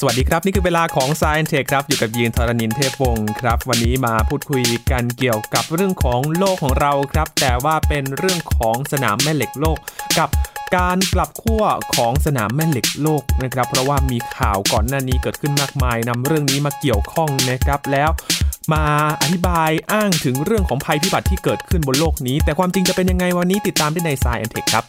สวัสดีครับ นี่คือเวลาของ Science Tech ครับ อยู่กับยีนทรณินเทพวงศ์ครับ วันนี้มาพูดคุยกันเกี่ยวกับเรื่องของโลกของเราครับ แต่ว่าเป็นเรื่องของสนามแม่เหล็กโลกกับการกลับขั้วของสนามแม่เหล็กโลกนะครับ เพราะว่ามีข่าวก่อนหน้านี้เกิดขึ้นมากมายนำเรื่องนี้มาเกี่ยวข้องนะครับแล้วมาอธิบายอ้างถึงเรื่องของภัยพิบัติที่เกิดขึ้นบนโลกนี้ แต่ความจริงจะเป็นยังไงวันนี้ติดตามได้ใน Science Tech ครับ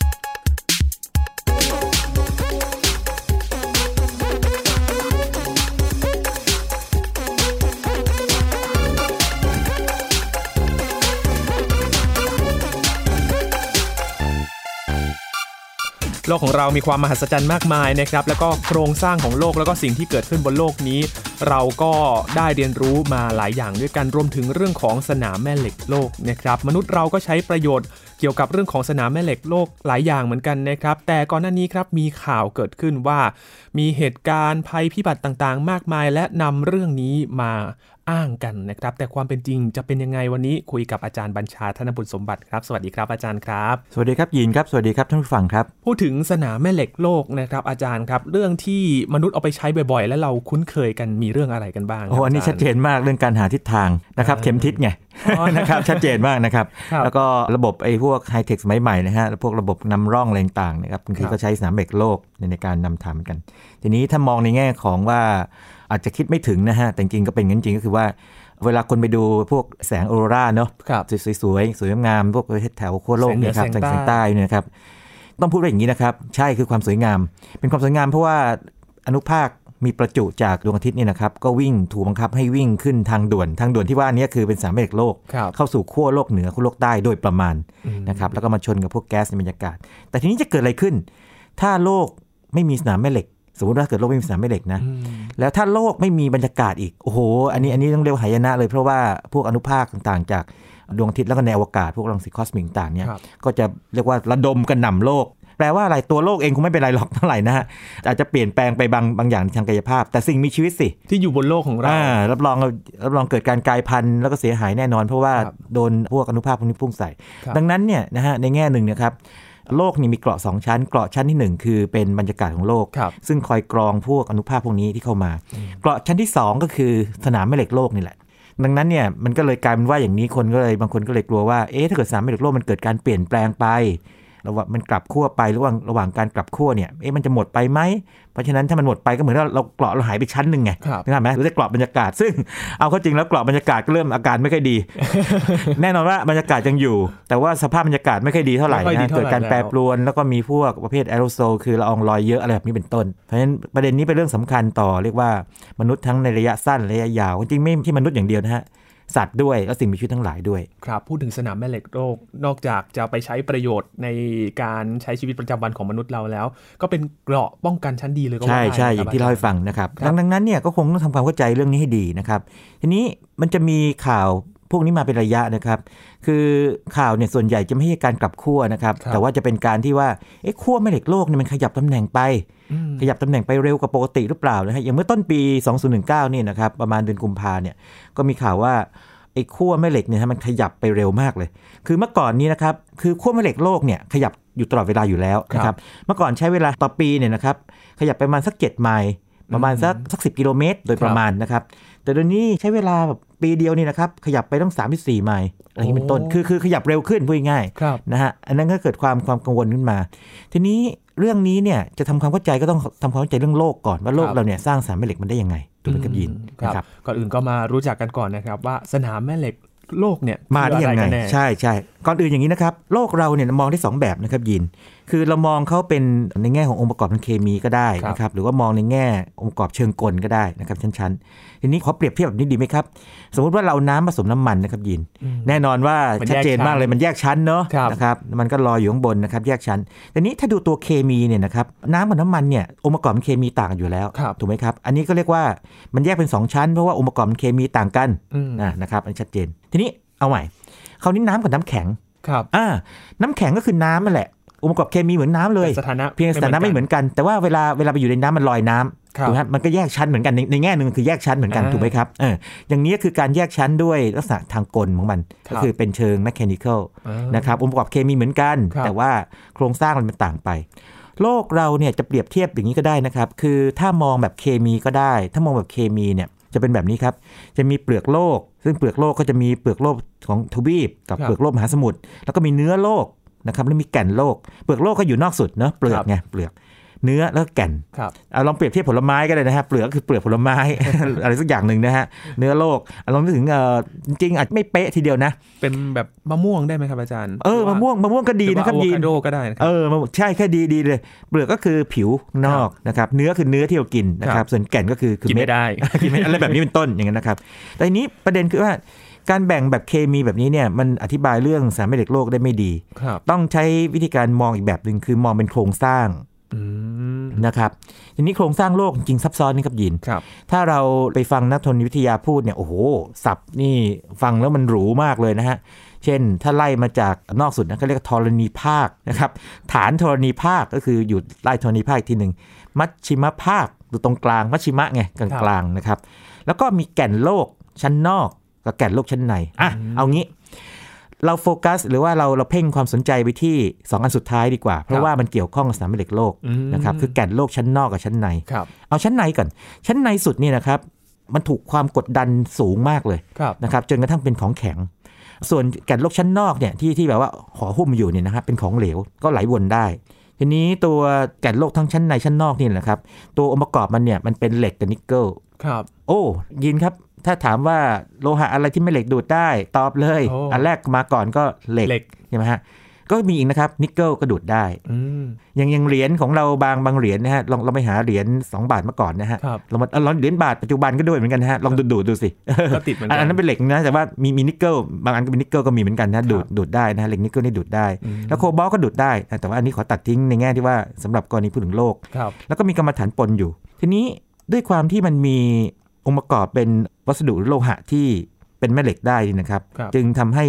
โลกของเรามีความมหัศจรรย์มากมายนะครับแล้วก็โครงสร้างของโลกแล้วก็สิ่งที่เกิดขึ้นบนโลกนี้ เราก็ได้เรียนรู้มาหลายอย่างด้วยกันรวมถึงเรื่องของสนามแม่เหล็กโลกนะครับมนุษย์เราก็ใช้ประโยชน์เกี่ยวกับเรื่องของสนามแม่เหล็กโลกหลายอย่างเหมือนกันนะครับ แต่ก่อนหน้านี้ครับมีข่าวเกิดขึ้นว่า มีเหตุการณ์ภัยพิบัติต่างๆ มากมาย และนำเรื่องนี้มาอ้างกันนะครับ แต่ความเป็นจริงจะเป็นยังไงวันนี้คุยกับอาจารย์บัญชาธนบุตรสมบัติครับ สวัสดีครับอาจารย์ครับ สวัสดีครับยินครับ สวัสดีครับท่านผู้ฟังครับ พูดถึงสนามแม่เหล็กโลกนะครับอาจารย์ครับ เรื่องที่มนุษย์เอาไปใช้บ่อยๆ และเราคุ้นเคยกันมีเรื่องอะไรกันบ้างครับโอ้อันนี้าจารย์ชัดเจนมากเรื่องการหาทิศทางนะครับอ่าเข็มทิศไงอ๋อนะครับชัดเจนมากนะครับครับ แล้วก็ระบบไอ้พวกไฮเทคสมัยใหม่นะฮะแล้วพวกระบบนำร่องอะไรต่างๆนะครับบางทีครับก็ใช้สนามเหล็กโลกในในการนำทำกัน ทีนี้ถ้ามองในแง่ของว่าอาจจะคิดไม่ถึงนะฮะแต่จริงๆก็เป็นงั้นจริงก็คือว่าเวลาคนไปดูพวกแสงออโรราเนาะครับสวยๆสวยงามๆพวกประเทศแถวขั้วโลกเนี่ยครับแสงเหนือแสงแสงใต้ใต้เนี่ยนะครับต้องพูดว่าอย่างนี้นะครับ ใช่คือความสวยงาม เป็นความสวยงามเพราะว่าอนุภาค มีประจุจากดวงอาทิตย์เนี่ยนะครับก็วิ่งถูกบังคับให้วิ่งขึ้นทางด่วน ทางด่วนที่ว่านี้คือเป็นสามแม่เหล็กโลกครับเข้าสู่ขั้วโลกเหนือขั้วโลกใต้โดยประมาณอืมนะครับแล้วก็มาชนกับพวกแก๊สในบรรยากาศ แต่ทีนี้จะเกิดอะไรขึ้น ถ้าโลกไม่มีสนามแม่เหล็ก สมมติว่าเกิดโลกไม่มีสนามแม่เหล็กนะอืมแล้วถ้าโลกไม่มีบรรยากาศอีกโอ้โหอันนี้อันนี้ต้องเรียกว่าหายนะเลยเพราะว่าพวกอนุภาคต่างๆ จากดวงอาทิตย์แล้วก็ในอวกาศพวกรังสีคอสมิกต่างๆเนี่ยครับก็จะเรียกว่าระดมกันกระหน่ำโลก แปลว่าอะไรตัวโลกเองคงไม่เป็นไรหรอกเท่าไหร่นะฮะอาจจะเปลี่ยนแปลงไปบางบางอย่างทางกายภาพ แต่สิ่งมีชีวิตสิ ที่อยู่บนโลกของเราอ่ารับรองรับรองเกิดการกลายพันธุ์แล้วก็เสียหายแน่นอน เพราะว่าครับโดนพวกอนุภาคพวกนี้พุ่งใส่ครับดังนั้นเนี่ยนะฮะในแง่หนึ่งเนะครับโลกนี่มีเกราะสองชั้น เกราะชั้นที่หนึ่งคือเป็นบรรยากาศของโลกครับซึ่งคอยกรองพวกอนุภาคพวกนี้ที่เข้ามา เกราะชั้นที่ 2 ก็คือสนามแม่เหล็กโลกนี่แหละ ดังนั้นเนี่ยมันก็เลยกลายเป็นว่าอย่างนี้คนก็เลยบางคนก็เลยกลัวว่าเอ๊ะถ้าเกิดสนามแม่เหล็กโลกมันเกิดการเปลี่ยนแปลงไป ระหว่างมันกลับขั้วไประหว่างระหว่างการกลับขั้วเนี่ยเอ๊ะมันจะหมดไปไหมเพราะฉะนั้นถ้ามันหมดไปก็เหมือนว่าเราเกราะเราหายไปชั้นหนึ่งไงครับนะครับไหมหรือจะเกราะบรรยากาศ ซึ่งเอาเข้าจริงแล้วเกราะบรรยากาศก็เริ่มอาการไม่ค่อยดี แน่นอนว่าบรรยากาศยังอยู่ แต่ว่าสภาพบรรยากาศไม่ค่อยดีเท่าไหร่ไม่ค่อยดีนะเท่าไหร่เกิดการแปรแล้วปรวนแล้วก็มีพวกประเภทแอโรโซลคือละอองลอยเยอะอะไรแบบนี้เป็นต้น เพราะฉะนั้นประเด็นนี้เป็นเรื่องสำคัญต่อเรียกว่ามนุษย์ทั้งในระยะสั้นระยะยาวจริงๆไม่ที่มนุษย์อย่างเดียวนะฮะ สัตว์ด้วยและสิ่งมีชีวิตทั้งหลายด้วย ครับ พูดถึงสนามแม่เหล็กโลกนอกจากจะไปใช้ประโยชน์ในการใช้ชีวิตประจำวันของมนุษย์เราแล้ว ก็เป็นเกราะป้องกันชั้นดีเลยก็ว่าใช่ได้ใช่นะอครับย่างที่เล่าให้ฟังนะครับครับดังนั้นเนี่ยก็คงต้องทำความเข้าใจเรื่องนี้ให้ดีนะครับ ทีนี้มันจะมีข่าว พวกนี้มาเป็นระยะนะครับ คือข่าวเนี่ยส่วนใหญ่จะไม่ใช่การกลับขั้วนะครับครับแต่ว่าจะเป็นการที่ว่าเอ๊ะขั้วแม่เหล็กโลกเนี่ยมันขยับตำแหน่งไปอืมขยับตำแหน่งไปเร็วกว่าปกติหรือเปล่านะฮะอย่างเมื่อต้นปี 2019เนี่ยนะครับประมาณเดือนกุมภาเนี่ยก็มีข่าวว่าไอ้ขั้วแม่เหล็กเนี่ยฮะมันขยับไปเร็วมากเลย คือเมื่อก่อนนี้นะครับคือขั้วแม่เหล็กโลกเนี่ยขยับอยู่ตลอดเวลาอยู่แล้วนะคครัรับบเมื่อก่อนใช้เวลาต่อปีเนี่ยนะครับขยับไปประมาณสัก 7 ไมล์ประมาณสักสักสิกิโลเมตร โดยประมาณนะครับแต่เดี๋ยวนี้ใช้เวลาแบบ ปีเดียวนี่นะครับ ขยับไปต้อง 34ไมล์อะไรอย่างนี้เป็นต้น คือคือขยับเร็วขึ้นพูดง่ายๆครับนะฮะ อันนั้นก็เกิดความความกังวลขึ้นมา ทีนี้เรื่องนี้เนี่ยจะทำความเข้าใจก็ต้องทำความเข้าใจเรื่องโลกก่อนว่าโลกครับเราเนี่ยสร้างสนามแม่เหล็กมันได้ยังไงถูกไหมครับยินครันะครับบก่อนอื่นก็มารู้จักกันก่อนนะครับว่าสนามแม่เหล็กโลกเนี่ยมาได้ยังไงคืออะรกันแน่ใช่ใช่ก่อนอื่นอย่างนี้นะครับโลกเราเนี่ยมองได้สองแบบนะครับยิน คือเรามองเขาเป็นในแง่ขององค์ประกอบทางเคมีก็ได้นะครับหรือว่ามองในแง่องค์ประกอบเชิงกลก็ได้นะครับชั้นๆทีนี้ขอเปรียบเทียบแบบนี้ดีไหมครับ สมมุติว่าเราเอาน้ำผสมน้ำมันนะครับยินอืมแน่นอนว่ามันชัดเจนแยกชั้นมากเลยมันแยกชั้นเนาะครับนะครับมันก็ลอยอยู่ข้างบนนะครับแยกชั้นแต่นี้ถ้าดูตัวเคมีเนี่ยนะครับน้ำกับน้ำมันเนี่ยองค์ประกอบมันเคมีต่างกันอยู่แล้วครับถูกไหมครับอันนี้ก็เรียกว่ามันแยกเป็นสองชั้นเพราะว่าองค์ประกอบมันเคมีต่างกันอืมนะนะครับอันนชัดเจน ทีนี้เอาใหม่ คราวนี้น้ำกับน้ำแข็งครับอ่าน้ำแข็งก็คือน้ำนั่นแหละองค์ประกอบเคมีเหมือนน้ำเลยแต่สถานะเพียงสถานะไม่เหมือนกัน แต่ว่าเวลาเวลาไปอยู่ในน้ำมันลอยน้ำครับถูกไหมครับมันก็แยกชั้นเหมือนกันในในแง่หนึ่งคือแยกชั้นเหมือนกันอ่าถูกไหมครับเอออย่างนี้คือการแยกชั้นด้วยลักษณะทางกลของมันครับก็คือเป็นเชิง mechanical อ่านะครับองค์ประกอบเคมีเหมือนกันครับแต่ว่าโครงสร้างมันเป็นต่างไป โลกเราเนี่ยจะเปรียบเทียบอย่างนี้ก็ได้นะครับ คือถ้ามองแบบเคมีก็ได้ ถ้ามองแบบเคมีเนี่ย จะเป็นแบบนี้ครับ จะมีเปลือกโลก ซึ่งเปลือกโลกก็จะมีเปลือกโลกของทวีปกับครับเปลือกโลกมหาสมุทรแล้วก็มีเนื้อโลกนะครับแล้วมีแก่นโลก เปลือกโลกก็อยู่นอกสุดเนาะเปลือกไงเปลือก เนื้อแล้วก็แก่นครับเอาลองเปรียบเทียบผลไม้ก็ได้นะฮะเปลือกก็คือเปลือกผลไม้ อะไรสักอย่างหนึ่งนะฮะเนื้อโลกเอาลองนึกถึงเออจริงๆอาจไม่เป๊ะทีเดียวนะ เป็นแบบมะม่วงได้ไหมครับอาจารย์เออมะม่วงมะม่วงก็ดีนะครับยียีนนโดก็ได้นะคเอรับอมันใช่แค่ดีดีเลย เปลือกก็คือผิวนอกนะครับเนื้อคือเนื้อที่เรากินนะคครัรับบส่วนแก่นก็คือคือกินเม็ไม่ดได้กินไม่อะไรแบบนี้เป็นต้นอย่างนั้นนะครับแต่ทีนี้ประเด็นคือว่าการแบ่งแบบเคมีแบบนี้เนี่ยมันอธิบายเรื่องสารแม่เหล็กโลกได้ไม่ดีครับต้องใช้วิธีการมองอีกแบบหนึ่งคือมองเป็นโครงสร้างอืม นะครับทีนี้โครงสร้างโลกจริงๆซับซ้อนนี่ครับยินครับถ้าเราไปฟังนักธรณีวิทยาพูดเนี่ยโอ้โหศัพท์นี่ฟังแล้วมันหรูมากเลยนะฮะเช่น ถ้าไล่มาจากนอกสุดนะก็เรียกว่าธรณีภาคนะครับฐานธรณีภาคก็คืออยู่ใต้ธรณีภาคอีกทีหนึ่งมัชชิมภาคอยู่ตรงกลางมัชชิมะไงกลางกลางๆนะครับ แล้วก็มีแก่นโลกชั้นนอกกับแก่นโลกชั้นในอะเอางี้ เราโฟกัสหรือว่าเราเราเพ่งความสนใจไปที่ 2 อันสุดท้ายดีกว่า เพครัราะบว่ามันเกี่ยวข้องกับสนามแม่เหล็กโลกอืมนะครับคือแก่นโลกชั้นนอกกับชั้นในครับเอาชั้นในก่อน ชั้นในสุดนี่นะครับมันถูกความกดดันสูงมากเลยครับนะครับจนกระทั่งเป็นของแข็ง ส่วนแก่นโลกชั้นนอกเนี่ยที่ที่แบบว่าห่อหุ้มอยู่เนี่ยนะครับเป็นของเหลวก็ไหลวนได้ ทีนี้ตัวแก่นโลกทั้งชั้นในชั้นนอกนี่นะครับตัวองค์ประกอบมันเนี่ยมันเป็นเหล็กกับนิกเกิลครับ โอ้ยินครับ ถ้าถามว่าโลหะอะไรที่ไม่เหล็กดูดได้ตอบเลยโอ้อันแรกมาก่อนก็เหล็กเหล็กใช่ไหมฮะก็มีอีกนะครับนิกเกิลก็ดูดได้อืมอย่างอย่างเหรียญของเราบางบางเหรียญนะฮะลองเราไปหาเหรียญ2 บาทเมื่อก่อนนะฮะครับเรามาเอาลองเหรียญบาทปัจจุบันก็ด้วยเหมือนกันนะฮะลองดูดดูดดูสิก็ติดเหมือนอักันนนั้นเป็นเหล็กนะแต่ว่ามีมีนิกเกิลบางอันก็เป็นนิกเกิลก็มีเหมือนกันนะดูดดูดได้นะฮะเหล็กนิกเกิลนี่ดูดได้อืมแล้วโคบอลต์ก็ดูดได้นะแต่ว่าอันนี้ขอตัดทิ้งในแง่ที่ว่าสำหรับกรณีพูดถึงโลกครับแล้วก็มีกำมะถันปนอยู่ ทีนี้ด้วยความที่มันมีองค์ประกอบเป็น วัสดุหรือโลหะที่เป็นแม่เหล็กได้นี่นะครับครับจึงทำให้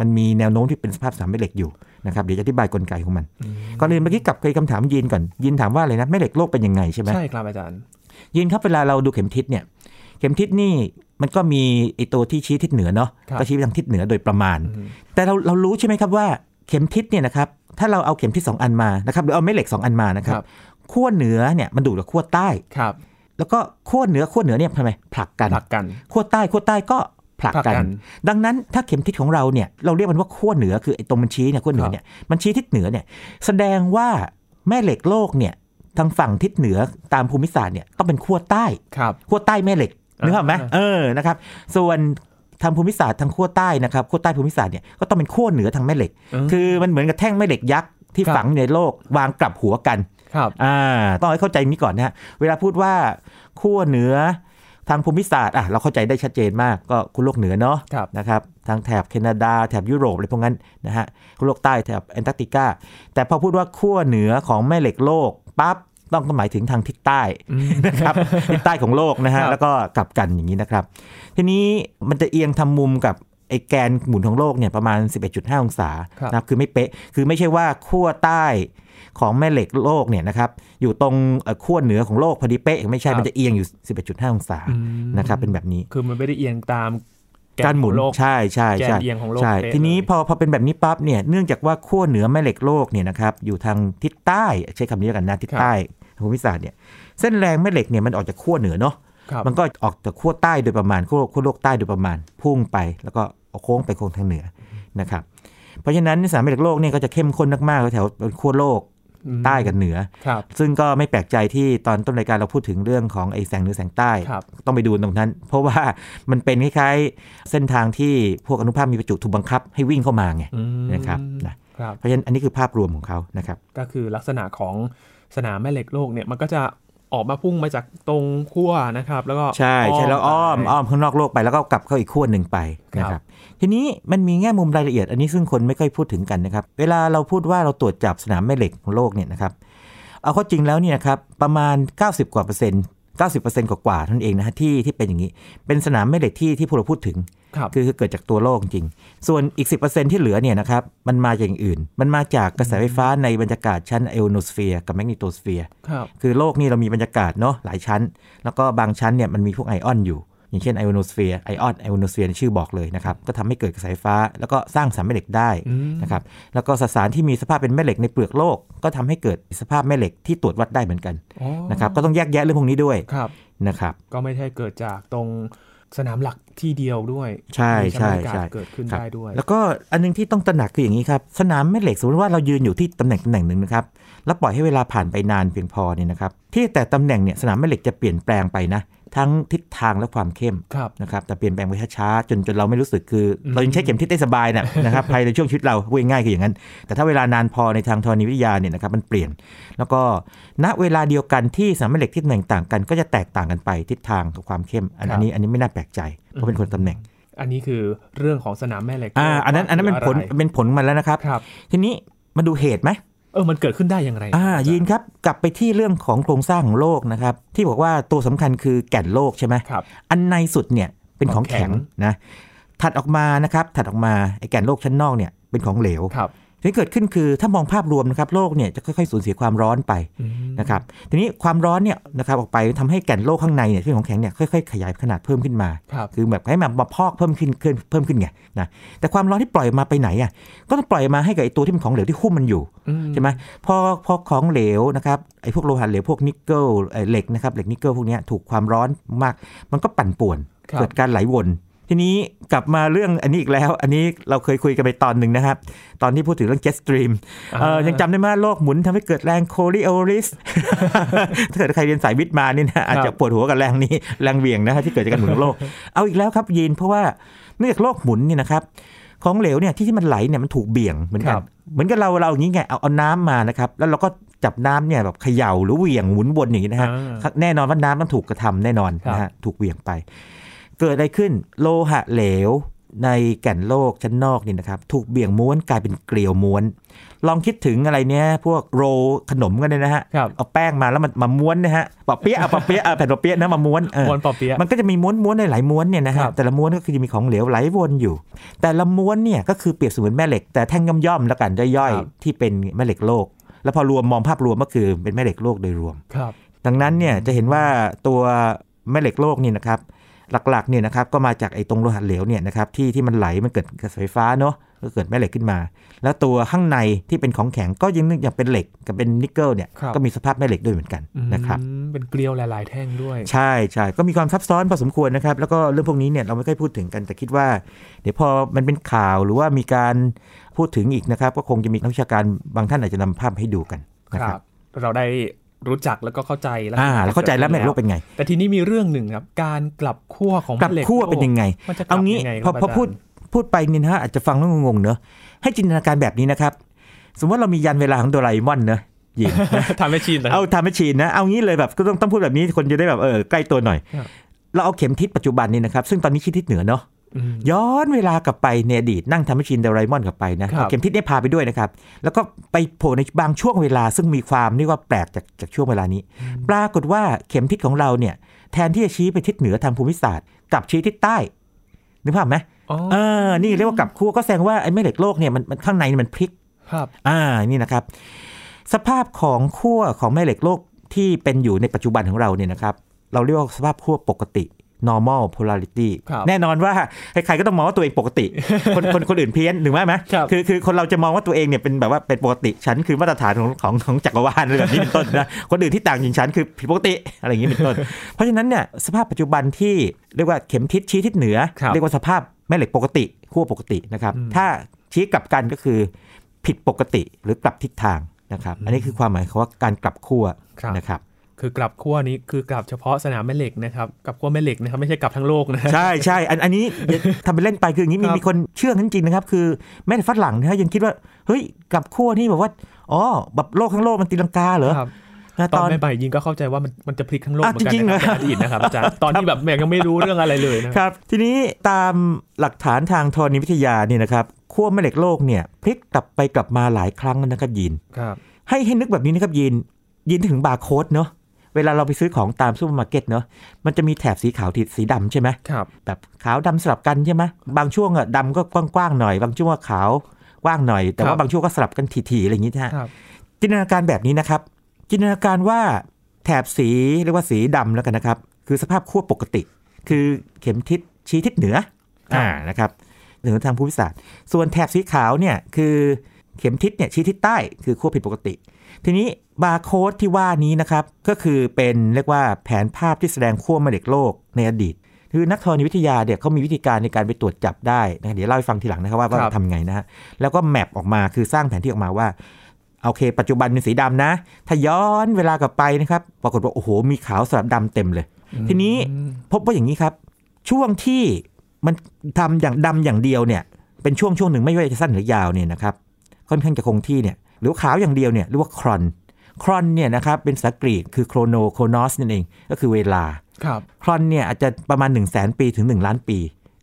มันมีแนวโน้มที่เป็นสภาพสามแม่เหล็กอยู่นะครับเดี๋ยวจะอธิบายกลไกของมันอืมก่อนอื่นเมื่อกี้กลับไปคำถามยินก่อนยินถามว่าอะไรนะแม่เหล็กโลกเป็นยังไงใช่ไหมใช่ครับอาจารย์ ยินครับเวลาเราดูเข็มทิศเนี่ยเข็มทิศนี่มันก็มีไอตัวที่ชี้ทิศเหนือเนาะครับก็ชี้ไปทางทิศเหนือโดยประมาณอืมแต่เราเรารู้ใช่ไหมครับว่าเข็มทิศเนี่ยนะครับถ้าเราเอาเข็มทิศสองอันมานะครับหรือเอาแม่เหล็กสองอันมานะครับครับขั้วเหนือเนี่ยมันดูดกับขั้วใต้ครับ แล้วก็ขั้วเหนือขั้วเหนือเนี่ยทำไมผลักกันผลักกันขั้วใต้ขั้วใต้ก็ผลักผลักกักันนดังนั้นถ้าเข็มทิศของเราเนี่ยเราเรียกมันว่าขั้วเหนือคือไอ้ตรงมันชี้เนี่ยขั้วเหนือเนี่ยมันชี้ทิศเหนือเนี่ยแสดงว่าแม่เหล็กโลกเนี่ยทางฝั่งทิศเหนือตามภูมิศาสตร์เนี่ยต้องเป็นขั้วใต้ครับขั้วใต้แม่เหล็กนึกออกไหมอ่าเออนะครับ ส่วนทางภูมิศาสตร์ทางขั้วใต้นะครับขั้วใต้ภูมิศาสตร์เนี่ยก็ต้องเป็นขั้วเหนือทางแม่เหล็กมคือมันเหมือนกับแท่งแม่เหล็กยักษ์ที่ครับฝังในโลกวางกลับหัวกัน ครับอ่าต้องให้เข้าใจนี้ก่อนนะฮะเวลาพูดว่าขั้วเหนือทางภูมิศาสตร์อะเราเข้าใจได้ชัดเจนมากก็คุณโลกเหนือเนาะครับนะครับทางแถบแคนาดาแถบยุโรปอะไรพวกนั้นนะฮะคุณโลกใต้แถบแอนตาร์กติกาแต่พอพูดว่าขั้วเหนือของแม่เหล็กโลกปั๊บต้องก็หมายถึงทางทิศใต้อืมนะครับทิศใต้ของโลกนะฮะครับแล้วก็กลับกันอย่างนี้นะครับ ทีนี้มันจะเอียงทำมุมกับ ไอ้แกนหมุนของโลกเนี่ยประมาณ 11.5 องศาครับนะครับคือไม่เป๊ะคือไม่ใช่ว่าขั้วใต้ของแม่เหล็กโลกเนี่ยนะครับอยู่ตรงเอ่อขั้วเหนือของโลกพอดีเป๊ะไม่ใช่ครับมันจะเอียงอยู่ 11.5 องศาอืมนะครับเป็นแบบนี้ คือมันไม่ได้เอียงตามแการหมุนของโลกใช่ใช่แกนใช่เอียงของโลกใช่เป๊ะทีนี้เลยพอพอเป็นแบบนี้ปั๊บเนี่ยเนื่องจากว่าขั้วเหนือแม่เหล็กโลกเนี่ยนะครับอยู่ทางทิศใต้ใช้คำนี้แล้วกันนะทิศใต้ของภูมิศาสตร์เนี่ยเส้นแรงแม่เหล็กเนี่ยมันออกจากขั้วเหนือเนาะครับมันก็ออกจากขั้วใต้โดยประมาณขั้วขั้วโลกใต้โดยประมาณพุ่งไปแล้วก็ เอาโค้งไปโค้งทางเหนือนะครับเพราะฉะนั้นสนามแม่เหล็กโลกเนี่ยก็จะเข้มข้นมากๆแถวขั้วโลกอืมใต้กับเหนือครับซึ่งก็ไม่แปลกใจที่ตอนต้นรายการเราพูดถึงเรื่องของไอ้แสงเหนือแสงใต้ครับต้องไปดูตรงนั้น เพราะว่ามันเป็นคล้ายๆเส้นทางที่พวกอนุภาคมีประจุถูกบังคับให้วิ่งเข้ามาไงอืมนะครับนะครับเพราะฉะนั้นอันนี้คือภาพรวมของเขานะครับ ก็คือลักษณะของสนามแม่เหล็กโลกเนี่ยมันก็จะ ออกมาพุ่งมาจากตรงขั้วนะครับ แล้วก็ใช่ใช่แล้วอ้อมไปอ้อมข้างนอกโลกไปแล้วก็กลับเข้าอีกขั้วหนึ่งไปนะคครัรับบทีนี้มันมีแง่มุมรายละเอียด อันนี้ซึ่งคนไม่ค่อยพูดถึงกันนะครับ เวลาเราพูดว่าเราตรวจจับสนามแม่เหล็กของโลกเนี่ยนะครับเอาเข้าจริงแล้วเนี่ยนะครับประมาณ 90กว่าเปอร์เซ็นต์ 90%กว่ากว่าๆเท่านั้นเองนะฮะที่ที่เป็นอย่างนี้ เป็นสนามแม่เหล็กที่ที่พวกเราพูดถึงครับคือคือเกิดจากตัวโลกจริง ส่วนอีก 10%ที่เหลือเนี่ยนะครับมันมาจากอย่างอื่น มันมาจากกระแสไฟฟ้าในบรรยากาศชั้นไอโอโนสเฟียร์กับ magnetosphere ครับคือโลกนี่เรามีบรรยากาศเนาะหลายชั้น แล้วก็บางชั้นเนี่ยมันมีพวกไอออนอยู่ อย่างเช่นไอโอโนสเฟียร์ไอออนไอโอโนสเฟียร์ชื่อบอกเลยนะครับ ก็ทำให้เกิดกระแสไฟฟ้า แล้วก็สร้างสนามแม่เหล็กได้อืมนะครับ แล้วก็สสารที่มีสภาพเป็นแม่เหล็กในเปลือกโลก ก็ทำให้เกิดสภาพแม่เหล็กที่ตรวจวัดได้เหมือนกันอ๋อนะครับ ก็ต้องแยกแยะเรื่องพวกนี้ด้วยครับนะครับ ก็ไม่ใช่เกิดจากตรงสนามหลักที่เดียวด้วย ใช่มีใช่บรรยากาศใช่เกิดขึ้นครับได้ด้วย แล้วก็อันนึงที่ต้องตระหนักคืออย่างนี้ครับ สนามแม่เหล็กสมมติว่าเรายืนอยู่ที่ตำแหน่งตำแหน่งหนึ่งนะครับ แล้วปล่อยให้เวลาผ่านไปนานเพียงพอเนี่ยนะครับ ที่แต่ตำแหน่งเนี่ยสนามแม่เหล็กจะเปลี่ยนแปลงไปนะ ทั้งทิศทางและความเข้มครับนะครับแต่เปลี่ยนแปลงไปช้าๆจนจนเราไม่รู้สึกคืออมเรายังใช้เข็มทิศได้สบายนะนะครับภายในช่วงชีวิตเราพูดง่ายๆคืออย่างนั้น แต่ถ้าเวลานานพอในทางธรณีวิทยาเนี่ยนะครับมันเปลี่ยน แล้วก็ณเวลาเดียวกันที่สนามแม่เหล็กที่ตำแหน่งต่างกัน ก็จะแตกต่างกันไปทิศทางกับความเข้มอันอันนี้อันนี้ไม่น่าแปลกใจเพราะเป็นคนตำแหน่งอันนี้คือเรื่องของสนามแม่เหล็กอ่าอันนั้นอันนั้นเป็นผลอะไรเป็นผลมาแล้วนะครับครับ ทีนี้มาดูเหตุไหม เออมันเกิดขึ้นได้อย่างไร อ่าครับยีนครับกลับไปที่เรื่องของโครงสร้างของโลกนะครับที่บอกว่าตัวสำคัญคือแก่นโลกใช่ไหมครับอันในสุดเนี่ยเป็นของแข็งของแข็งนะถัดออกมานะครับถัดออกมาไอ้แก่นโลกชั้นนอกเนี่ยเป็นของเหลวครับ ที่เกิดขึ้นคือถ้ามองภาพรวมนะครับโลกเนี่ยจะค่อยๆสูญเสียความร้อนไปอืมนะครับทีนี้ความร้อนเนี่ยนะครับออกไปทำให้แก่นโลกข้างในเนี่ยที่เป็นของแข็งเนี่ยค่อยๆขยายขนาดเพิ่มขึ้นมาครับคือแบบให้มันมาพอกเพิ่มขึ้นขึ้นเพิ่มขึ้นไงนะแต่ความร้อนที่ปล่อยออกมาไปไหนอะก็ต้องปล่อยมาให้กับไอ้ตัวที่เป็นของเหลวที่หุ้มมันอยู่อืใช่ไหมพอพอของเหลวนะครับไอ้พวกโลหะเหลวพวกนิกเกิลไอ้เหล็กนะครับเหล็กนิกเกิลพวกเนี้ยถูกความร้อนมาก มันก็ปั่นป่วนครับเกิดการไหลวน ทีนี้กลับมาเรื่องอันนี้อีกแล้ว อันนี้เราเคยคุยกันไปตอนหนึ่งนะครับ ตอนที่พูดถึงเรื่อง jet stream เออยังจำได้ไหมโลกหมุนทำให้เกิดแรงโคลิโอริสถ้าเกิดใครเรียนสายวิทย์มานี่นะอาจจะปวดหัวกับแรงนี้แรงเหวี่ยงนะฮะที่เกิดจากการหมุนของโลก เอาอีกแล้วครับยีนเพราะว่าเนื่องจากโลกหมุนเนี่ยนะครับของเหลวเนี่ยที่ที่มันไหลเนี่ยมันถูกเบี่ยงเหมือนกัคนรับเหมือนกับเราเราอย่างนี้ไงเอาเอาน้ำมานะครับแล้วเราก็จับน้ำเนี่ยแบบเขย่าหรือเหวี่ยงหมุนวนอย่างนี้นะฮะอ่าแน่นอนว่าน้ำต้องถูกกระทำแน่นอนครับนะฮะถูกเหวี่ยงไป เกิดอะไรขึ้นโลหะเหลวในแก่นโลกชั้นนอกนี่นะครับ ถูกเบี่ยงม้วนกลายเป็นเกลียวม้วน ลองคิดถึงอะไรเนี้ยพวกโรลขนมกันเลยนะฮะครับเอาแป้งมาแล้วมันมาม้วนนะฮะปะเปี๊ยะเอาปะเปี๊ยะเอาแผ่นปะเปี๊ยะนะมาม้วนเออมวนปอเปียะมันก็จะมีม้วนม้วนในหลายม้วนเนี่ยนะคฮะรับแต่ละม้วนก็คือจะมีของเหลวไหลวนอยู่ แต่ละม้วนเนี่ยก็คือเปรียบเสมือนแม่เหล็ก แต่แท่งย่อมๆแล้วกันย่อยๆที่เป็นแม่เหล็กโลก แล้วพอรวมมองภาพรวมก็คือเป็นแม่เหล็กโลกโดยรวมครับ ดังนั้นเนี่ยจะเห็นว่าตัวแม่เหล็กโลกนี่นะครับ หลักๆเนี่ยนะครับก็มาจากไอ้ตรงโลหะเหลวเนี่ยนะครับที่ที่มันไหลมันเกิดกระแสไฟฟ้าเนาะก็เกิดแม่เหล็กขึ้นมา แล้วตัวข้างในที่เป็นของแข็งก็ยังนึกอย่างเป็นเหล็กกับเป็นนิกเกิลเนี่ยครับก็มีสภาพแม่เหล็กด้วยเหมือนกันนะครับอืมเป็นเกลียวหลาย ๆ แท่งด้วย ใช่ใช่ก็มีความซับซ้อนพอสมควรนะครับ แล้วก็เรื่องพวกนี้เนี่ยเราไม่ค่อยพูดถึงกันแต่คิดว่า เดี๋ยวพอมันเป็นข่าวหรือว่ามีการพูดถึงอีกนะครับ ก็คงจะมีนักวิชาการบางท่านอาจจะนำภาพให้ดูกันนะคครัรับบเราได้ รู้จักแล้วก็เข้าใจแล้วอ่าแล้วเข้าใจแล้วแม่เหล็กโลกเป็นไง แต่ทีนี้มีเรื่องหนึ่งครับ การกลับขั้วของกลับแม่เหล็กขั้วเป็นยังไงมันจะกลัเอาบงี้ยังไงพอครับพอพูดาจารย์พูดไปนี่นะฮะอาจจะฟังแล้วงงๆเนอะให้จินตนาการแบบนี้นะครับ สมมติว่าเรามียันเวลาของโดราเอมอนเนอะยิงทำให้ชินนะเอาทำแมชชีนนะ เอางี้เลยแบบก็ต้องต้องพูดแบบนี้คนจะได้แบบเออใกล้ตัวหน่อยครับเราเอาเข็มทิศปัจจุบันนี่นะครับ ซึ่งตอนนี้ชี้ทิศเหนือเนาะอืม ย้อนเวลากลับไปในอดีตนั่งทำแมชชีนเดลไรมอนกลับไปนะครับเอาเข็มทิศเนี่ยพาไปด้วยนะครับ แล้วก็ไปโผล่ในบางช่วงเวลาซึ่งมีความเรียกว่าแปลกจากจากช่วงเวลานี้ ปรากฏว่าเข็มทิศของเราเนี่ย แทนที่จะชี้ไปทิศเหนือทางภูมิศาสตร์กลับชี้ทิศใต้นึกภาพไหมอ๋อเออ นี่เรียกว่ากลับขั้วก็แสดงว่าไอ้แม่เหล็กโลกเนี่ยมันมันข้างในมันพลิกครับ อ่านี่นะครับ สภาพของขั้วของแม่เหล็กโลกที่เป็นอยู่ในปัจจุบันของเราเนี่ยนะครับ เราเรียกว่าสภาพขั้วปกติ normal polarity ครับแน่นอนว่าใครๆก็ต้องมองว่าตัวเองปกติ คนคนคนอื่นเพี้ยนหรือไม่ไหมครับคือคือคนเราจะมองว่าตัวเองเนี่ยเป็นแบบว่าเป็นปกติ ฉันคือมาตรฐานของของของจักรวาลอะไรแบบนี้เป็นต้นนะคนอื่นที่ต่างจากฉันคือผิดปกติอะไรอย่างนี้เป็นต้น เพราะฉะนั้นเนี่ยสภาพปัจจุบันที่เรียกว่าเข็มทิศชี้ทิศเหนือครับเรียกว่าสภาพแม่เหล็กปกติขั้วปกตินะครับอืมถ้าชี้กลับกันก็คือผิดปกติหรือกลับทิศทางนะครับ อันนี้คือความหมายของว่าการกลับขั้วครับนะครับ คือกลับขั้วนี้คือกลับเฉพาะสนามแม่เหล็กนะครับกลับขั้วแม่เหล็กนะครับไม่ใช่กลับทั้งโลกนะใช่ใช่อันอันนี้ทำเป็นเล่นไปคืออย่างนี้มีครับมีคนเชื่อกันจริงนะครับ คือแม้แต่ฝรั่งนะฮะยังคิดว่าเฮ้ยกลับขั้วนี่แบบว่าอ๋อแบบโลกทั้งโลกมันตีลังกาเหรอครับนะตตออนนใหม่ๆยิงก็เข้าใจว่ามันมันจะพลิกทั้งโลกอะเหมือนกันจริงๆนะครับเหรอในอดีตนะครับอาจารย์ตอนที่แบบแม่งยังไม่รู้เรื่องอะไรเลยนะครับ ทีนี้ตามหลักฐานทางธรณีวิทยาเนี่ยนะครับขั้วแม่เหล็กโลกเนี่ยพลิกกลับไปกลับมาหลายครั้งนะครับยินครับให้ให้นึกแบบนี้นะครับยินยินถึงบาร์โค้ดเนาะ เวลาเราไปซื้อของตามซูเปอร์มาร์เก็ตเนาะมันจะมีแถบสีขาวที่สีดำใช่ไหมครับแบบขาวดำสลับกันใช่ไหมบางช่วงอะดำก็กว้างๆหน่อย บางช่วงก็ขาวกว้างหน่อย แต่ครัว่าบบางช่วงก็สลับกันถี่ๆอะไรอย่างนี้นะฮะครับจินตนาการแบบนี้นะครับ จินตนาการว่าแถบสีเรียกว่าสีดำแล้วกันนะครับ คือสภาพขั้วปกติ คือเข็มทิศชี้ทิศเหนือครับอ่านะครับเหนือทางภูมิศาสตร์ ส่วนแถบสีขาวเนี่ยคือเข็มทิศเนี่ยชี้ทิศใต้คือขั้วผิดปกติ ทีนี้บาร์โค้ดที่ว่านี้นะครับ ก็คือเป็นเรียกว่าแผนภาพที่แสดงขั้วแม่เหล็กโลกในอดีต คือนักธรณีวิทยาเนี่ยเขามีวิธีการในการไปตรวจจับได้นะเดี๋ยวเล่าให้ฟังทีหลังนะครับว่าว่าครับทำไงนะฮะแล้วก็แมปออกมาคือสร้างแผนที่ออกมาว่าโอเค ปัจจุบันเป็นสีดำนะ ถ้าย้อนเวลากลับไปนะครับ ปรากฏว่าโอ้โห มีขาวสลับดำเต็มเลย ทีนี้พบว่าอย่างนี้ครับ ช่วงที่มันทำอย่างดำอย่างเดียวเนี่ย เป็นช่วงช่วงหนึ่งไม่ว่าจะสั้นหรือยาวเนี่ยนะครับ ค่อนข้างจะคงที่เนี่ย หรือขาวอย่างเดียวเนี่ยเรียกว่าครอน ครอนเนี่ยนะครับเป็นภาษากรีกคือโครโนโครนอสนั่นเองก็คือเวลาครับครอนเนี่ยอาจจะประมาณ1นึ่งแสนปีถึง 1 ล้านปี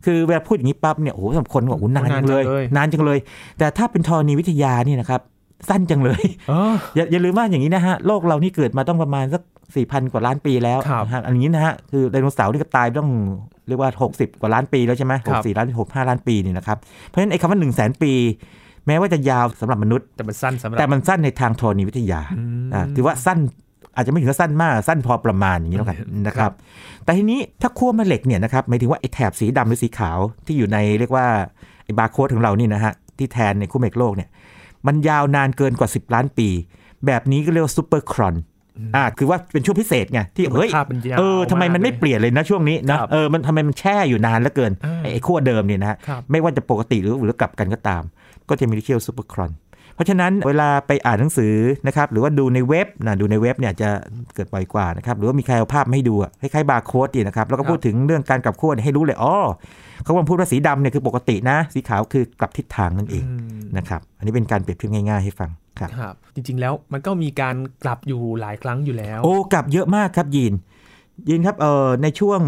คือเวลาพูดอย่างนี้ปั๊บเนี่ยโอ้โหสำหรับคนก็บอกโอ้โหนานจังเลย นานจังเลย แต่ถ้าเป็นธรณีวิทยานี่นะครับสั้นจังเลยเอออย่าอย่าลืมว่าอย่างนี้นะฮะโลกเรานี่เกิดมาต้องประมาณสักสี่พันกว่าล้านปีแล้วครับนะฮะอันนี้นะฮะคือไดโนเสาร์นี่ก็ตายต้องเรียกว่า 60 กว่าล้านปีแล้วใช่ไหมคหรักบสี่ล้านหกห้าล้านปีนี่นะครับ เพราะฉะนั้นไอ้คำว่า1นึ่งแสนปี แม้ว่าจะยาวสำหรับมนุษย์ แต่มันสั้นสำหรับแต่มันสั้นในทางธรณีวิทยาอืมอ่าถือว่าสั้นอาจจะไม่ถึงกับสั้นมากสั้นพอประมาณอย่างนี้แล้วกันนะคครัรับบแต่ทีนี้ถ้าขั้วแม่เหล็กเนี่ยนะครับหมายถึงว่าไอ้แถบสีดำหรือสีขาวที่อยู่ในเรียกว่าไอ้บาร์โค้ดของเรานี่นะฮะที่แทนในขั้วแม่เหล็กโลกเนี่ยมันยาวนานเกินกว่า 10 ล้านปี แบบนี้ก็เรียกว่า superchron อ่าคือว่าเป็นช่วงพิเศษไงที่เฮ้ยภาพมันยาวเออทำไมมันไม่ค่อยเปลี่ยนเลยนะช่วงนี้นะครับเออมันทำไมมันแช่อยู่นานเหลือเกินอ่าไอ้ไอ้ขั้วเดิมเนี่ยนะฮะครับไม่ว่าจะปกติหรือหรือกลับกันก็ตาม ก็จะมีเรียก superchronเพราะฉะนั้นเวลาไปอ่านหนังสือนะครับหรือว่าดูในเว็บนะดูในเว็บเนี่ยจะเกิดบ่อยกว่านะครับหรือว่ามีใครเอาภาพมาให้ดูอะคล้ายๆบาร์โค้ดดีนะครับแล้วก็พูดถึงเรื่องการกลับขั้วเนี่ยให้รู้เลยอ๋อเขากำลังพูดว่าสีดำเนี่ยคือปกตินะ สีขาวคือกลับทิศทางนั่นเองอืมนะครับอันนี้เป็นการเปรียบเทียบง่าย ๆ ให้ฟังครับครับจริงๆแล้วมันก็มีการกลับอยู่หลายครั้งอยู่แล้ว โอ้กลับเยอะมากครับยีนยีนครับเออในช่วง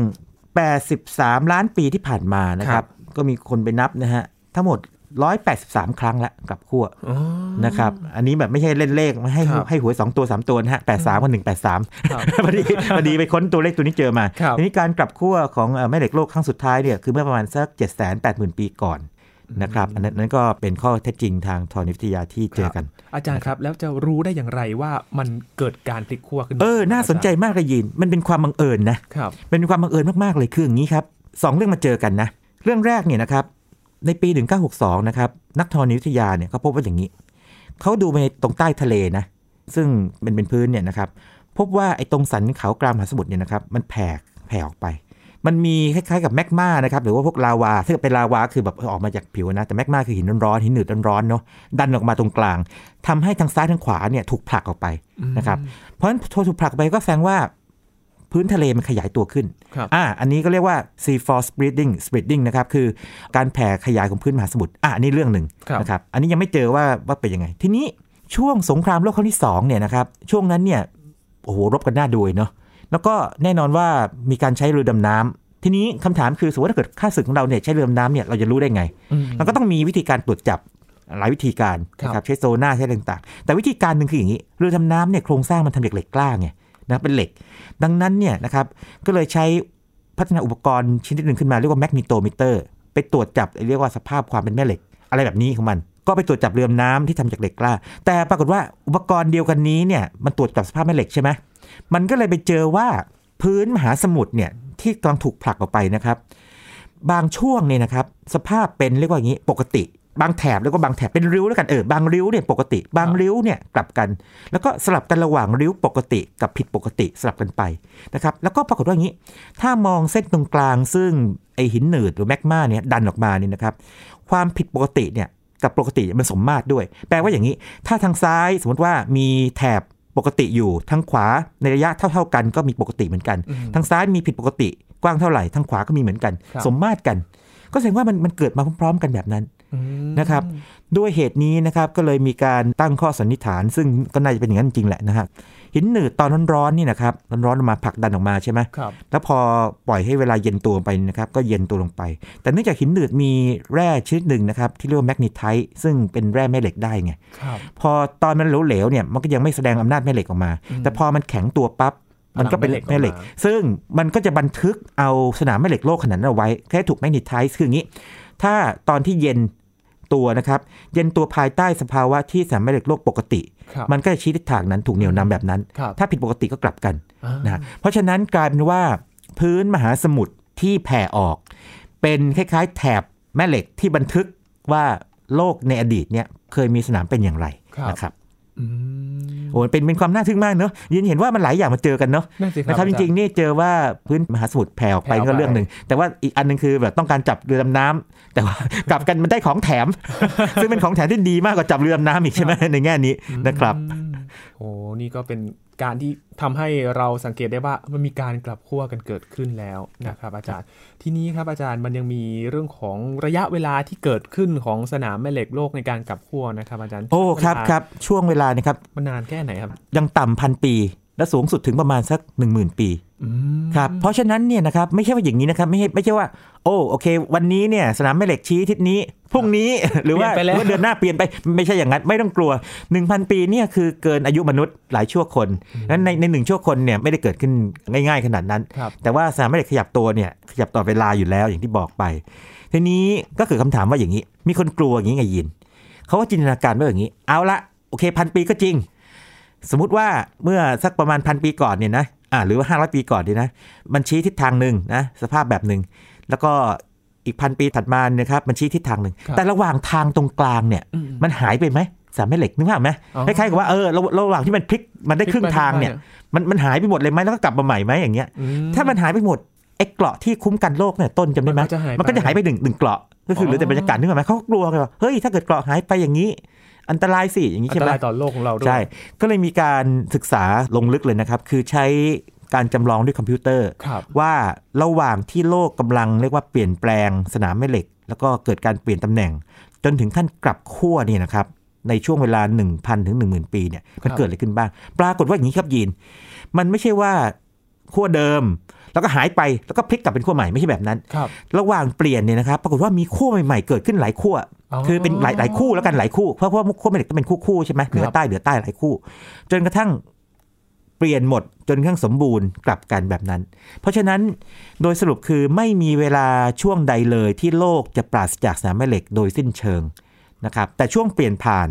83 ล้านปีที่ผ่านมานะคครัรับบก็มีคนไปนับนะฮะทั้งหมด 183 ครั้งละกลับขั้วอ๋อนะครับ อันนี้แบบไม่ใช่เล่นเลขไม่ให้ครับให้หวย2ตัว 3 ตัวนะฮะ83กับ183ครับพอดีพอดีไปค้นตัวเลขตัวนี้เจอมาครับทีนี้การกลับขั้วของเอ่อแม่เหล็กโลกครั้งสุดท้ายเนี่ยคือเมื่อประมาณสัก 780,000 ปีก่อนนะครับอันนั้นอันนั้นก็เป็นข้อเท็จจริงทางธรณีวิทยาที่เจอกัน อาจารย์ครับ แล้วจะรู้ได้อย่างไรว่ามันเกิดการพลิกขั้วขึ้นเออ น่าสนใจมากเลยยิน มันเป็นความบังเอิญนะครับเป็นความบังเอิญมากๆเลยคืออย่างนี้ครับสองเรื่องมาเจอกันนะ เรื่องแรกเนี่ยนะครับ ในปี 1962 นะครับ นักธรณีวิทยาเนี่ยเขาพบว่าอย่างนี้ เขาดูไปตรงใต้ทะเลนะ ซึ่งเป็นเป็นพื้นเนี่ยนะครับ พบว่าไอ้ตรงสันเขากลางมหาสมุทรเนี่ยนะครับ มันแผ่แผ่ออกไป มันมีคล้ายๆกับแมกมานะครับ หรือว่าพวกลาวาถ้าเกิดเป็นลาวาคือแบบออกมาจากผิวนะ แต่แมกมาคือหินร้อนๆหินหนืดร้อนๆเนาะ ดันออกมาตรงกลางทำให้ทางซ้ายทางขวาเนี่ยถูกผลักออกไปนะครับ เพราะฉะนั้นถูกผลักไปก็แสดงว่า พื้นทะเลมันขยายตัวขึ้นครับอ่าอันนี้ก็เรียกว่า sea floor spreading spreading นะครับคือการแผ่ขยายของพื้นมหาสมุทรอ่าอันนี้เรื่องหนึ่งครับนะครับอันนี้ยังไม่เจอว่าว่าเป็นยังไง ทีนี้ช่วงสงครามโลกครั้งที่สองเนี่ยนะครับช่วงนั้นเนี่ยโอ้โหรบกันหน้าดูเลยเนาะแล้วก็แน่นอนว่ามีการใช้เรือดำน้ำทีนี้คำถามคือสมมติถ้าเกิดค่าศึกของเราเนี่ยใช้เรือดำน้ำเนี่ยเราจะรู้ได้ไงอืมมันก็ต้องมีวิธีการตรวจจับหลายวิธีการครับนะครับใช้โซน่าใช้อะไรต่างๆ แต่วิธีการหนึ่งคืออย่างนี้เรือดำน้ำเนี่ยโครงสร้างมันทำจากเหล็กกล้าไง นะเป็นเหล็ก ดังนั้นเนี่ยนะครับก็เลยใช้พัฒนาอุปกรณ์ชิ้นที่หนึ่งขึ้นมาเรียกว่า magnetometer ไปตรวจจับเรียกว่าสภาพความเป็นแม่เหล็ก อะไรแบบนี้ของมัน ก็ไปตรวจจับเรือดำน้ำที่ทำจากเหล็กกล้า แต่ปรากฏว่าอุปกรณ์เดียวกันนี้เนี่ยมันตรวจจับสภาพแม่เหล็กใช่ไหมมันก็เลยไปเจอว่าพื้นมหาสมุทรเนี่ยที่กำลังถูกผลักออกไปนะครับ บางช่วงเนี่ยนะครับ สภาพเป็นเรียกว่าอย่างนี้ปกติ บางแถบแล้วก็บางแถบเป็นริ้วแล้วกันเออบางริ้วเนี่ยปกติ บางริ้วเนี่ยกลับกัน แล้วก็สลับกันระหว่างริ้วปกติกับผิดปกติสลับกันไปนะครับแล้วก็ปรากฏว่าอย่างนี้ ถ้ามองเส้นตรงกลางซึ่งไอหินหนืดหรือแมกมาเนี่ยดันออกมาเนี่ยนะครับความผิดปกติเนี่ยกับปกติมันสมมาตรด้วย แปลว่าอย่างนี้ ถ้าทางซ้ายสมมติว่ามีแถบปกติอยู่ทางขวาในระยะเท่า ๆกันก็มีปกติเหมือนกันอืมทางซ้ายมีผิดปกติกว้างเท่าไหร่ทางขวาก็มีเหมือนกันครับสมมาตรกัน ก็แสดงว่ามันมันเกิดมาพร้อมๆ กันแบบนั้นอืม นะครับด้วยเหตุนี้นะครับก็เลยมีการตั้งข้อสันนิษฐาน ซึ่งก็น่าจะเป็นอย่างนั้นจริงๆแหละนะฮะหินหนืดตอนร้อนๆนี่นะครับร้อนๆออกมาผลักดันออกมาใช่ไหมครับแล้วพอปล่อยให้เวลาเย็นตัวลงไปนะครับก็เย็นตัวลงไป แต่เนื่องจากหินหนืดมีแร่ชนิดหนึ่งนะครับที่เรียกว่าแมกนีไทต์ซึ่งเป็นแร่แม่เหล็กได้ไงครับพอตอนมันเหลวๆเนี่ยมันก็ยังไม่แสดงอำนาจแม่เหล็กออกมาอืมแต่พอมันแข็งตัวปั๊บมันก็เป็นพลังแม่แม่เหเหล็ล็กกออกมาซึ่งมันก็จะบันทึกเอาสนามแม่เหล็กโลกขนาดนั้นเอาไว้แค่ถูกแมกนีไทต์คืออย่างนี้ ถ้าตอนที่เย็น ตัวนะครับ เย็นตัวภายใต้สภาวะที่สนามแม่เหล็กโลกปกติครับมันก็จะชี้ทิศทางนั้นถูกเหนี่ยวนำแบบนั้นครับถ้าผิดปกติก็กลับกันอ่านะฮะเพราะฉะนั้นกลายเป็นว่าพื้นมหาสมุทรที่แผ่ออก เป็นคล้ายๆ แถบแม่เหล็กที่บันทึกว่าโลกในอดีตเนี่ยเคยมีสนามเป็นอย่างไรครับนะครับอืม โอ้เป็นเป็นความน่าทึ่งมากเนอะยินเห็นว่ามันหลายอย่างมาเจอกันเนอะนั่นสิครับนะครับจริงๆนี่เจอว่าพื้นมหาสมุทรแผ่ออกไปแผ่ออกไปก็เรื่องหนึ่ง แต่ว่าอีกอันหนึงคือแบบต้องการจับเรือดำน้ำแต่ว่ากลับกันมันได้ของแถม ซึ่งเป็นของแถมที่ดีมากกว่าจับเรือดำน้ำอีกใช่ไหมในแง่นี้นะครับอืมโอ้นี่ก็เป็นการที่ทำให้เราสังเกตได้ว่ามันมีการกลับขั้วกันเกิดขึ้นแล้วนะครับอาจารย์ทีนี้ครับอาจารย์มันยังมีเรื่องของระยะเวลาที่เกิดขึ้นของสนามแม่เหล็กโลกในการกลับขั้วนะครับอาจารย์โอ้ครับเวลาครับช่วงเวลานะครับมันนานแค่ไหนครับยังต่ำพันปี และสูงสุดถึงประมาณสัก 1 0,000 ปีอืมครับเพราะฉะนั้นเนี่ยนะครับไม่ใช่ว่าอย่างนี้นะครับไม่ใช่ไม่ใช่ว่า โอ้โอเค วันนี้เนี่ยสนามแม่เหล็กชี้ทิศนี้พรุ่งนี้หรือว่าเปลี่ยนไปแล้วหรือว่าเดือนหน้าเปลี่ยนไปไม่ใช่อย่างนั้นไม่ต้องกลัว 1,000 ปีเนี่ยคือเกินอายุมนุษย์หลายชั่วคนนั้นในในหนึ่งชั่วคนเนี่ยไม่ได้เกิดขึ้นง่าย ๆ ขนาดนั้นครับแต่ว่าสนามแม่เหล็กขยับตัวเนี่ยขยับต่อเวลาอยู่แล้วอย่างที่บอกไป ทีนี้ก็คือคำถามว่าอย่างนี้ มีคนกลัวอย่างนี้ไงยินเขาก็จินตนาการว่าอย่างนี้ เอาละโอเคพันปีก็จริง สมมุติว่าเมื่อสักประมาณพันปีก่อนเนี่ยนะอ่าหรือว่าห้าร้อยปีก่อนเนี่ยนะ มันชี้ทิศทางหนึ่งนะสภาพแบบหนึ่ง แล้วก็อีกพันปีถัดมาเนี่ยครับมันชี้ทิศทางหนึ่งครับแต่ระหว่างทางตรงกลางเนี่ยอืมมันหายไปไหมสามแม่เหล็กนึกภาพไหมอ๋อคล้ายๆกับว่าเออระระหว่างที่มันพลิกมันได้ครึ่งทางเนี่ย มันมันหายไปหมดเลยไหมแล้วก็กลับมาใหม่ไหมอย่างเงี้ยอืถ้ามันหายไปหมดไอ้เกราะที่คุ้มกันโลกเนี่ยต้นจำได้ไหมมันก็จะหายไปมันก็จะหายไปหนึ่งหนึ่งเกราะก็คือเหลือแต่บรรยากาศนึกออกไหมเขาก็กลัวกันว่าเฮ้ยถ้าเกิดเกราะหายไปอย่างนี้ อันตรายสิอย่างนี้อันใช่ตไหมรายต่อโลกของเราด้วยใช่ก็เลยมีการศึกษาลงลึกเลยนะครับ คือใช้การจำลองด้วยคอมพิวเตอร์ครับว่าระหว่างที่โลกกำลังเรียกว่าเปลี่ยนแปลงสนามแม่เหล็ก แล้วก็เกิดการเปลี่ยนตำแหน่ง จนถึงขั้นกลับขั้วเนี่ยนะครับในช่วงเวลา 1,000 ถึง 10,000 ปีเนี่ยมันเกิดอะไรขึ้นบ้าง ปรากฏว่าอย่างนี้ครับยีน มันไม่ใช่ว่าขั้วเดิม แล้วก็หายไปแล้วก็พลิกกลับเป็นขั้วใหม่ไม่ใช่แบบนั้นครับระหว่างเปลี่ยนเนี่ยนะครับปรากฏว่ามีขั้วใหม่ๆเกิดขึ้นหลายขั้วอ๋อคือเป็นหลายหลายคู่แล้วกันหลายคู่เพราะเพราะว่าขั้วแม่เหล็กต้องเป็นคู่คู่ๆใช่ไหมเหนือใต้เหนือใต้หลายคู่ จนกระทั่งเปลี่ยนหมดจนกระทั่งสมบูรณ์กลับกันแบบนั้น เพราะฉะนั้นโดยสรุปคือไม่มีเวลาช่วงใดเลยที่โลกจะปราศจากสนามแม่เหล็กโดยสิ้นเชิงนะครับแต่ช่วงเปลี่ยนผ่าน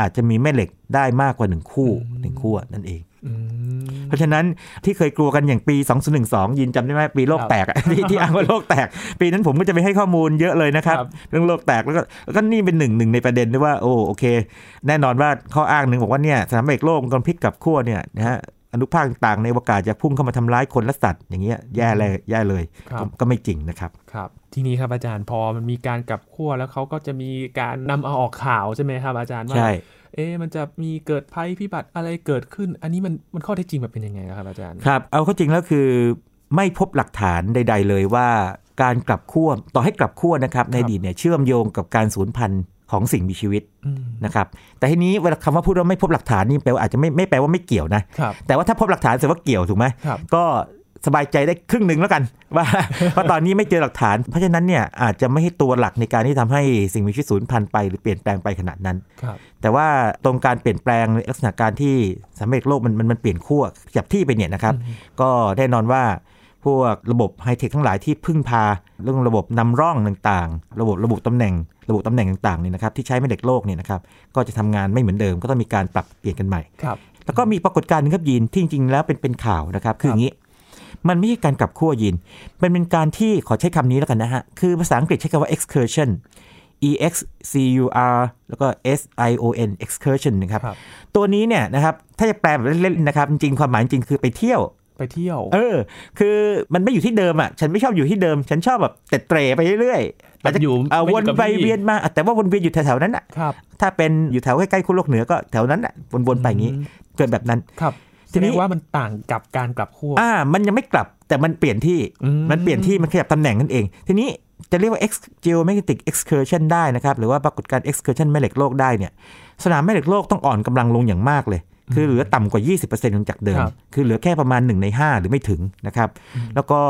อาจจะมีแม่เหล็ก ได้มากกว่าหนึ่งคู่หนึ่งคู่นั่นเองอืมเพราะฉะนั้นที่เคยกลัวกันอย่างปี 2012 ยินจำได้ไหมปีโลกครับแตกอะที่ที่อ้างว่าโลกแตก ปีนั้นผมก็จะไปให้ข้อมูลเยอะเลยนะครับครับ เรื่องโลกแตกแล้วก็แล้วก็นี่เป็นหนึ่งหนึ่งในประเด็นด้วยว่าโอ้โอเค แน่นอนว่าข้ออ้างหนึ่งบอกว่าเนี่ยสนามเอกโลกมันกำลังพลิกกลับขั้วเนี่ยนะฮะอนุภาคต่างๆในอวกาศจะพุ่งเข้ามาทำร้ายคนและสัตว์อย่างเงี้ยแย่เลยแย่เลยครับก็ก็ไม่จริงนะครับครับ ทีนี้ครับอาจารย์พอมันมีการกลับขั้วแล้วเขาก็จะมีการนำเอาออกข่าวใช่ไหมครับอาจารย์ว่าใช่ เอ๊ะมันจะมีเกิดภัยพิบัติอะไรเกิดขึ้น อันนี้มันมันข้อเท็จจริงมันเป็นยังไงครับอาจารย์ครับ เอาเข้าจริงแล้วคือไม่พบหลักฐานใด ๆ เลยว่าการกลับขั้วต่อให้กลับขั้วนะครับในอดีตเนี่ยเชื่อมโยงกับการสูญพันธุ์ของสิ่งมีชีวิตอืมนะครับ แต่ทีนี้เวลาคำว่าพูดว่าไม่พบหลักฐานนี่แปลว่าอาจจะไม่ไม่แปลว่าไม่เกี่ยวนะครับแต่ว่าถ้าพบหลักฐานแสดงว่าเกี่ยวถูกไหมครับก็ สบายใจได้ครึ่งหนึ่งแล้วกัน ว่าเพราะตอนนี้ไม่เจอหลักฐาน เพราะฉะนั้นเนี่ยอาจจะไม่ให้ตัวหลักในการที่ทำให้สิ่งมีชีวิตสูญพันธุ์ไปหรือเปลี่ยนแปลงไปขนาดนั้นครับแต่ว่าตรงการเปลี่ยนแปลงในลักษณะการที่สามเร็จโลกมันมันมันเปลี่ยนขั้วจับที่ไปเนี่ยนะครับ ก็แน่นอนว่าพวกระบบไฮเทคทั้งหลายที่พึ่งพาเรื่องระบบนำร่องต่างๆ ระบบระบุตำแหน่ง ระบุตำแหน่งต่างๆเนี่ยนะครับที่ใช้ไม่เด็กโลกเนี่ยนะครับก็จะทำงานไม่เหมือนเดิม ก็ต้องมีการปรับเปลี่ยนกันใหม่ครับแล้วก็มีปรากฏการณ์หนึงครับยีนที่จริงๆแล้วเป็นเป็นข่าวนะครับคืออย่างนี้ มันไม่ใช่การกลับขั้วยีนมันเป็นการที่ขอใช้คำนี้แล้วกันนะฮะ คือภาษาอังกฤษใช้คำว่า excursion e x c u r แล้วก็ s i o n excursion นะครับครับตัวนี้เนี่ยนะครับถ้าจะแปลแบบเล่นๆนะครับ จริงๆความหมายจริงๆคือไปเที่ยวไปเที่ยว เออ คือมันไม่อยู่ที่เดิมอะ ฉันไม่ชอบอยู่ที่เดิม ฉันชอบแบบเตะเตร่ไปเรื่อยๆแบบอยู่เอ่อไม่วอยู่นกับไปที่เวียนมาอะแต่ว่าวนเวียนอยู่แถวๆนั้นอะครับถ้าเป็นอยู่แถวใกล้ๆคุณโลกเหนือก็แถวนั้นอะวนๆไปอย่างนี้อืมเกิดแบบนั้นครับ ทีแสนี้ดงว่ามันต่างกับการกลับขั้วอ่า มันยังไม่กลับแต่มันเปลี่ยนที่อืมันเปลี่ยนที่มันขยับตำแหน่งนั่นเอง ทีนี้จะเรียกว่า X geomagnetic excursion ได้นะครับ หรือว่าปรากฏการณ์ excursion แม่เหล็กโลกได้เนี่ยสนามแม่เหล็กโลกต้องอ่อนกำลังลงอย่างมากเลย คือเหลือต่ำกว่า 20%ของจากเดิมครับคือเหลือแค่ประมาณ 1 ใน 5 หรือไม่ถึงนะครับ แล้วก็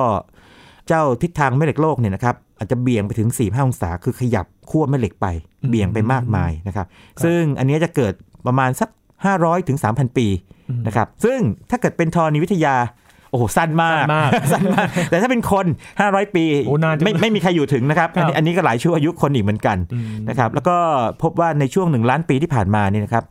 เจ้าทิศทางแม่เหล็กโลกเนี่ยนะครับอาจจะเบี่ยงไปถึง 4 5 องศา คือขยับขั้วแม่เหล็กไป เบี่ยงไปมากมายนะครับ ซึ่งอันเนี้ยจะเกิดประมาณสัก 500ถึง3,000 ปี นะครับ ซึ่งถ้าเกิดเป็นธรณีวิทยาโอ้โหสั้นมากสั้นมากสั้นมากแต่ถ้าเป็นคน 500 ปีโอ้นานจังไม่ไม่มีใครอยู่ถึงนะครับครับอันนี้อันนี้ก็หลายชั่วอายุคนอีกเหมือนกันอืมนะครับ แล้วก็พบว่าในช่วงหนึ่งล้านปีที่ผ่านมาเนี่ยนะครับ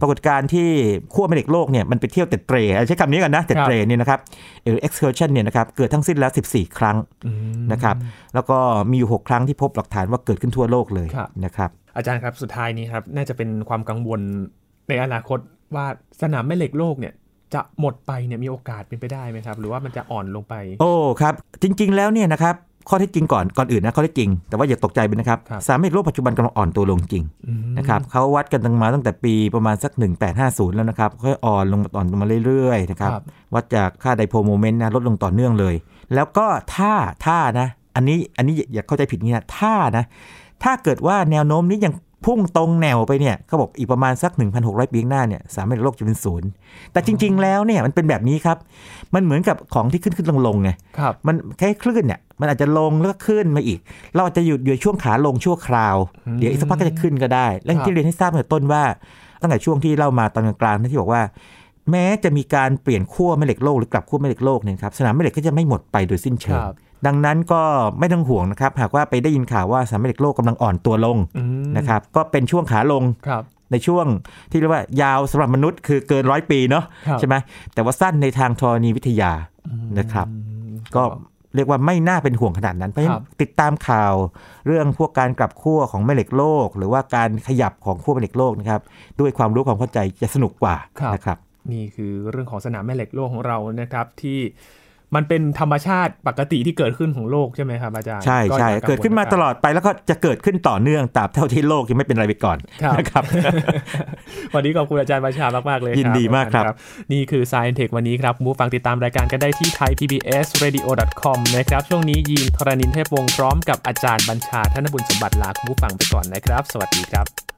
ปรากฏการณ์ที่ขั้วแม่เหล็กโลกเนี่ยมันไปเที่ยวเต็ดเตรใช้คำนี้กันนะเต็ดเตรเนี่ยนะครับหรือ excursion เนี่ยนะครับเกิดทั้งสิ้นแล้ว 14 ครั้งอืมนะครับแล้วก็มีอยู่ 6 ครั้งที่พบหลักฐานว่าเกิดขึ้นทั่วโลกเลยครับนะครับอาจารย์ครับสุดท้ายนี้ครับน่าจะเป็นความกังวลในอนาคต ว่าสนามแม่เหล็กโลกเนี่ยจะหมดไปเนี่ยมีโอกาสเป็นไปได้ไหมครับ หรือว่ามันจะอ่อนลงไป โอ้ครับ จริง ๆ แล้วเนี่ยนะครับข้อเท็จจริงก่อนก่อนอื่นนะข้อเท็จจริง แต่ว่าอย่าตกใจไปนะครับครับสามเหล็กโลกปัจจุบันกำลังอ่อนตัวลงจริงอืมนะครับเขาวัดกันตั้งมาตั้งแต่ปีประมาณสัก 1850 แล้วนะครับค่อยอ่อนลงมาอ่อนลงมาเรื่อยๆนะครับครับวัดจากค่า dipole moment นะลดลงต่อเนื่องเลย แล้วก็ถ้าถ้านะ อันนี้อันนี้อย่าเข้าใจผิดนี่นะถ้านะถ้าเกิดว่าแนวโน้มนี้ยัง พุ่งตรงแนวไปเนี่ยเขาบอกอีกประมาณสัก 1,600 ปีข้างหน้าเนี่ยสนามแม่เหล็กโลกจะเป็นศูนย์แต่จริง ๆ แล้วเนี่ยมันเป็นแบบนี้ครับ มันเหมือนกับของที่ขึ้นขึ้นลงลงๆไงครับมันแค่คลื่นเนี่ยมันอาจจะลงแล้วก็ขึ้นมาอีก เราอาจจะหยุดอยู่ช่วงขาลงชั่วคราวอืมเดี๋ยวอีกสักพักก็จะขึ้นก็ได้และครับที่เรียนให้ทราบตั้งแต่ต้นว่า ตั้งแต่ช่วงที่เล่ามาตอนกลางๆนะที่บอกว่า แม้จะมีการเปลี่ยนขั้วแม่เหล็กโลกหรือกลับขั้วแม่เหล็กโลกเนี่ยครับสนามแม่เหล็กก็จะไม่หมดไปโดยสิ้นเชิงครับ ดังนั้นก็ไม่ต้องห่วงนะครับ หากว่าไปได้ยินข่าวว่าสนามแม่เหล็กโลกกำลังอ่อนตัวลงอืมนะครับ ก็เป็นช่วงขาลงครับในช่วงที่เรียกว่ายาวสำหรับมนุษย์คือเกินร้อยปีเนาะครับใช่ไหมแต่ว่าสั้นในทางธรณีวิทยานะครับอืมก็เรียกว่าไม่น่าเป็นห่วงขนาดนั้นเพราะฉะคนั้รันบติดตามข่าวเรื่องพวกการกลับขั้วของแม่เหล็กโลก หรือว่าการขยับของขั้วแม่เหล็กโลกนะครับ ด้วยความรู้ความเข้าใจจะสนุกกว่าครับนะครับ นี่คือเรื่องของสนามแม่เหล็กโลกของเรานะครับที่ มันเป็นธรรมชาติปกติที่เกิดขึ้นของโลกใช่ไหมครับอาจารย์ใช่ใช่อย่เกิดขึ้นมาตลอดไปแล้วก็จะเกิดขึ้นต่อเนื่องตราบเท่าที่โลกยังไม่เป็นอะไรไปก่อนครับนะครับวันนี้ขอบคุณอาจารย์ประชามากๆเลยครับยินดีมากครับ นี่คือ Science Tech วันนี้ครับมูฟังติดตามรายการกันได้ที่ thaipbsradio.com นะครับ ช่วงนี้ยีนทรณินเทพวงศ์พร้อมกับอาจารย์บัญชาธนบุญสมบัติลาคุณผู้ฟังไปก่อนนะครับ สวัสดีครับ